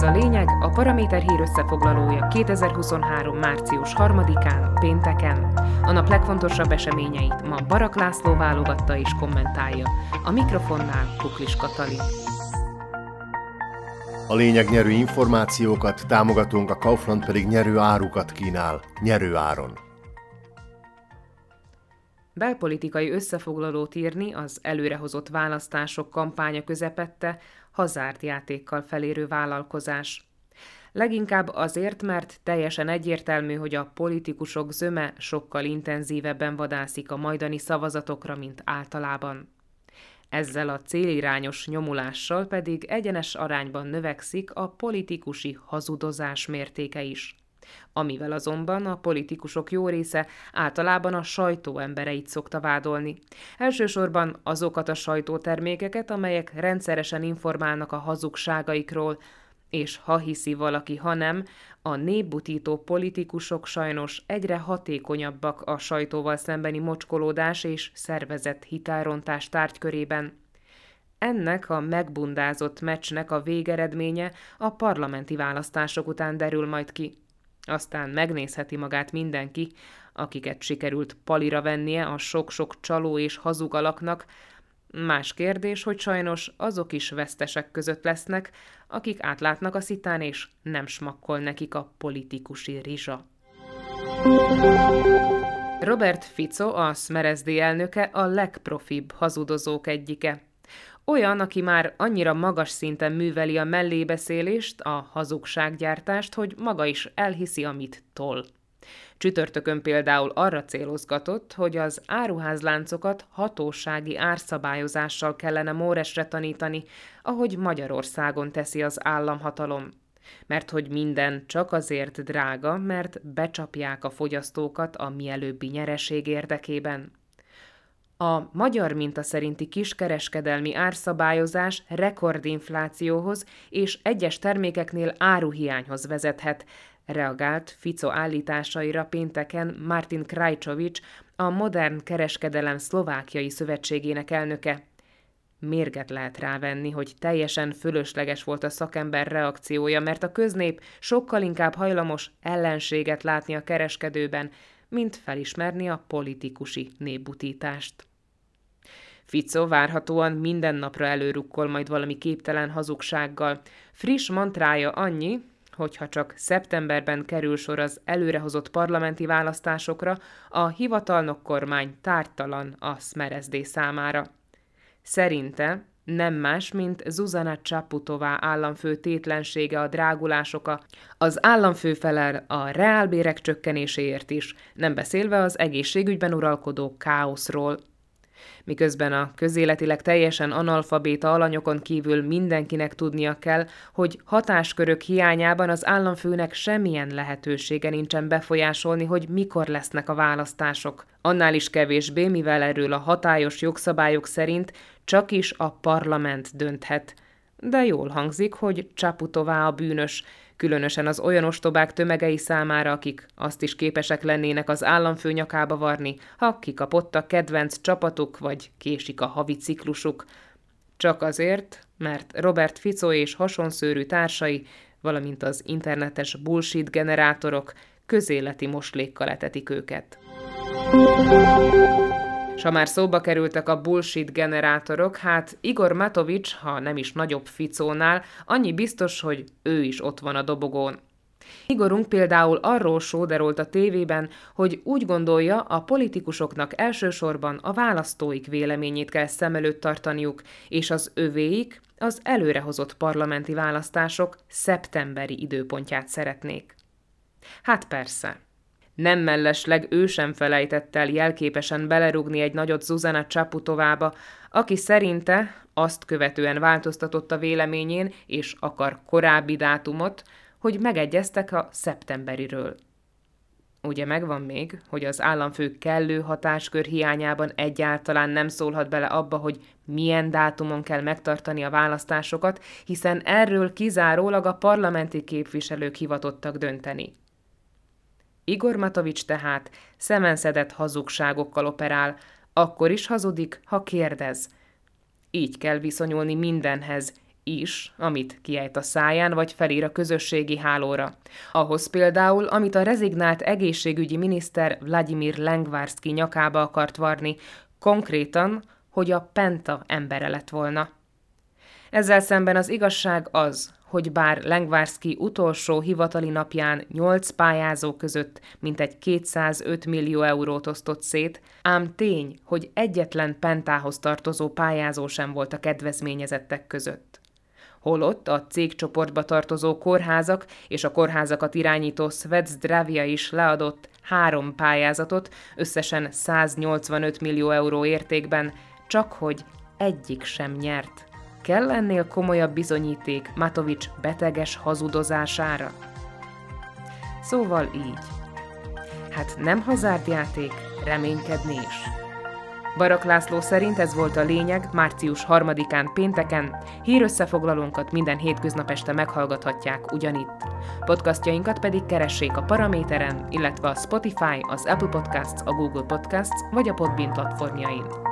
Ez a lényeg, a Paraméter hír összefoglalója 2023. március 3-án, pénteken. A nap legfontosabb eseményeit ma Barak László válogatta és kommentálja. A mikrofonnál Kuklis Katalin. A lényeg nyerő információkat, támogatunk, a Kaufland pedig nyerő árukat kínál, nyerő áron. Belpolitikai összefoglalót írni az előrehozott választások kampánya közepette hazárt játékkal felérő vállalkozás. Leginkább azért, mert teljesen egyértelmű, hogy a politikusok zöme sokkal intenzívebben vadászik a majdani szavazatokra, mint általában. Ezzel a célirányos nyomulással pedig egyenes arányban növekszik a politikusi hazudozás mértéke is amivel azonban a politikusok jó része általában a sajtó embereit szokta vádolni. Elsősorban azokat a sajtótermékeket, amelyek rendszeresen informálnak a hazugságaikról, és ha hiszi valaki, ha nem, a népbutító politikusok sajnos egyre hatékonyabbak a sajtóval szembeni mocskolódás és szervezett hitelrontás tárgykörében. Ennek a megbundázott meccsnek a végeredménye a parlamenti választások után derül majd ki. Aztán megnézheti magát mindenki, akiket sikerült palira vennie a sok-sok csaló és hazug alaknak. Más kérdés, hogy sajnos azok is vesztesek között lesznek, akik átlátnak a szitán, és nem smakkol nekik a politikusi rizsa. Robert Fico, a Smeresdi elnöke, a legprofibb hazudozók egyike. Olyan, aki már annyira magas szinten műveli a mellébeszélést, a hazugsággyártást, hogy maga is elhiszi, amit tol. Csütörtökön például arra célozgatott, hogy az áruházláncokat hatósági árszabályozással kellene Móresre tanítani, ahogy Magyarországon teszi az államhatalom. Mert hogy minden csak azért drága, mert becsapják a fogyasztókat a mielőbbi nyereség érdekében. A magyar minta szerinti kiskereskedelmi árszabályozás rekordinflációhoz és egyes termékeknél áruhiányhoz vezethet, reagált Fico állításaira pénteken Martin Krajcsovics, a Modern Kereskedelem Szlovákiai Szövetségének elnöke. Mérget lehet rávenni, hogy teljesen fölösleges volt a szakember reakciója, mert a köznép sokkal inkább hajlamos ellenséget látni a kereskedőben, mint felismerni a politikusi népbutítást. Fico várhatóan minden napra előrukkol majd valami képtelen hazugsággal. Friss mantrája annyi, hogyha csak szeptemberben kerül sor az előrehozott parlamenti választásokra, a hivatalnok kormány tártalan a Smerezdé számára. Szerinte nem más, mint Zuzana Csaputová államfő tétlensége a drágulásoka, az államfő felel a reálbérek csökkenéséért is, nem beszélve az egészségügyben uralkodó káoszról miközben a közéletileg teljesen analfabéta alanyokon kívül mindenkinek tudnia kell, hogy hatáskörök hiányában az államfőnek semmilyen lehetősége nincsen befolyásolni, hogy mikor lesznek a választások. Annál is kevésbé, mivel erről a hatályos jogszabályok szerint csak is a parlament dönthet. De jól hangzik, hogy Csaputová a bűnös, különösen az olyan ostobák tömegei számára, akik azt is képesek lennének az államfő nyakába varni, ha kikapott a kedvenc csapatuk, vagy késik a havi ciklusuk. Csak azért, mert Robert Fico és hasonszőrű társai, valamint az internetes bullshit generátorok közéleti moslékkal etetik őket. S ha már szóba kerültek a bullshit generátorok, hát Igor Matovics, ha nem is nagyobb Ficónál, annyi biztos, hogy ő is ott van a dobogón. Igorunk például arról sóderolt a tévében, hogy úgy gondolja, a politikusoknak elsősorban a választóik véleményét kell szem előtt tartaniuk, és az övéik az előrehozott parlamenti választások szeptemberi időpontját szeretnék. Hát persze, nem mellesleg ő sem felejtett el jelképesen belerugni egy nagyot Zuzana Csaputovába, aki szerinte azt követően változtatott a véleményén, és akar korábbi dátumot, hogy megegyeztek a szeptemberiről. Ugye megvan még, hogy az államfő kellő hatáskör hiányában egyáltalán nem szólhat bele abba, hogy milyen dátumon kell megtartani a választásokat, hiszen erről kizárólag a parlamenti képviselők hivatottak dönteni. Igor Matovics tehát szemenszedett hazugságokkal operál, akkor is hazudik, ha kérdez. Így kell viszonyulni mindenhez, is, amit kiejt a száján, vagy felír a közösségi hálóra. Ahhoz például, amit a rezignált egészségügyi miniszter Vladimir Lengvarski nyakába akart varni, konkrétan, hogy a Penta embere lett volna. Ezzel szemben az igazság az, hogy bár Lengvarski utolsó hivatali napján 8 pályázó között mintegy 205 millió eurót osztott szét, ám tény, hogy egyetlen pentához tartozó pályázó sem volt a kedvezményezettek között. Holott a cégcsoportba tartozó kórházak és a kórházakat irányító Svetsdravia is leadott három pályázatot, összesen 185 millió euró értékben, csak hogy egyik sem nyert. Kell ennél komolyabb bizonyíték Matovics beteges hazudozására? Szóval így. Hát nem hazárdjáték, reménykedni is. Barak László szerint ez volt a lényeg március 3-án pénteken, hírösszefoglalónkat minden hétköznap este meghallgathatják ugyanitt. Podcastjainkat pedig keressék a Paraméteren, illetve a Spotify, az Apple Podcasts, a Google Podcasts vagy a Podbean platformjain.